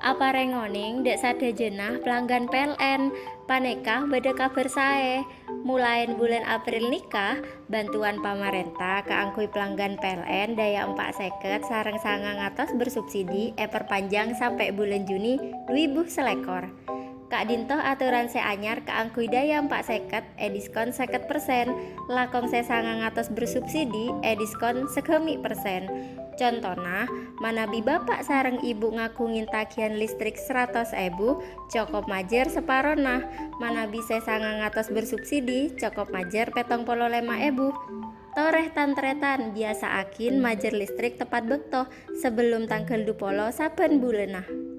parengoning dek jenah pelanggan PLN panekah beda kabar sae. Mulai bulan April nikah bantuan pamarentah keangkui pelanggan PLN daya 4 seket sarang sangang atas bersubsidi e perpanjang sampai bulan Juni 2000 selekor Kak Dinto aturan saya anyar keangkui daya 4 seket e diskon seket persen lakong saya sangang atas bersubsidi e diskon sekemi persen Contohnya, manabi bapak sarang ibu ngakungin tagihan listrik 100 ebu, cokop majer separona, manabi sesangang atas bersubsidi, cokop majer petong polo lema ebu. Toreh tantretan biasa akin majer listrik tepat bekto sebelum tanggal dupolo saben bulenah.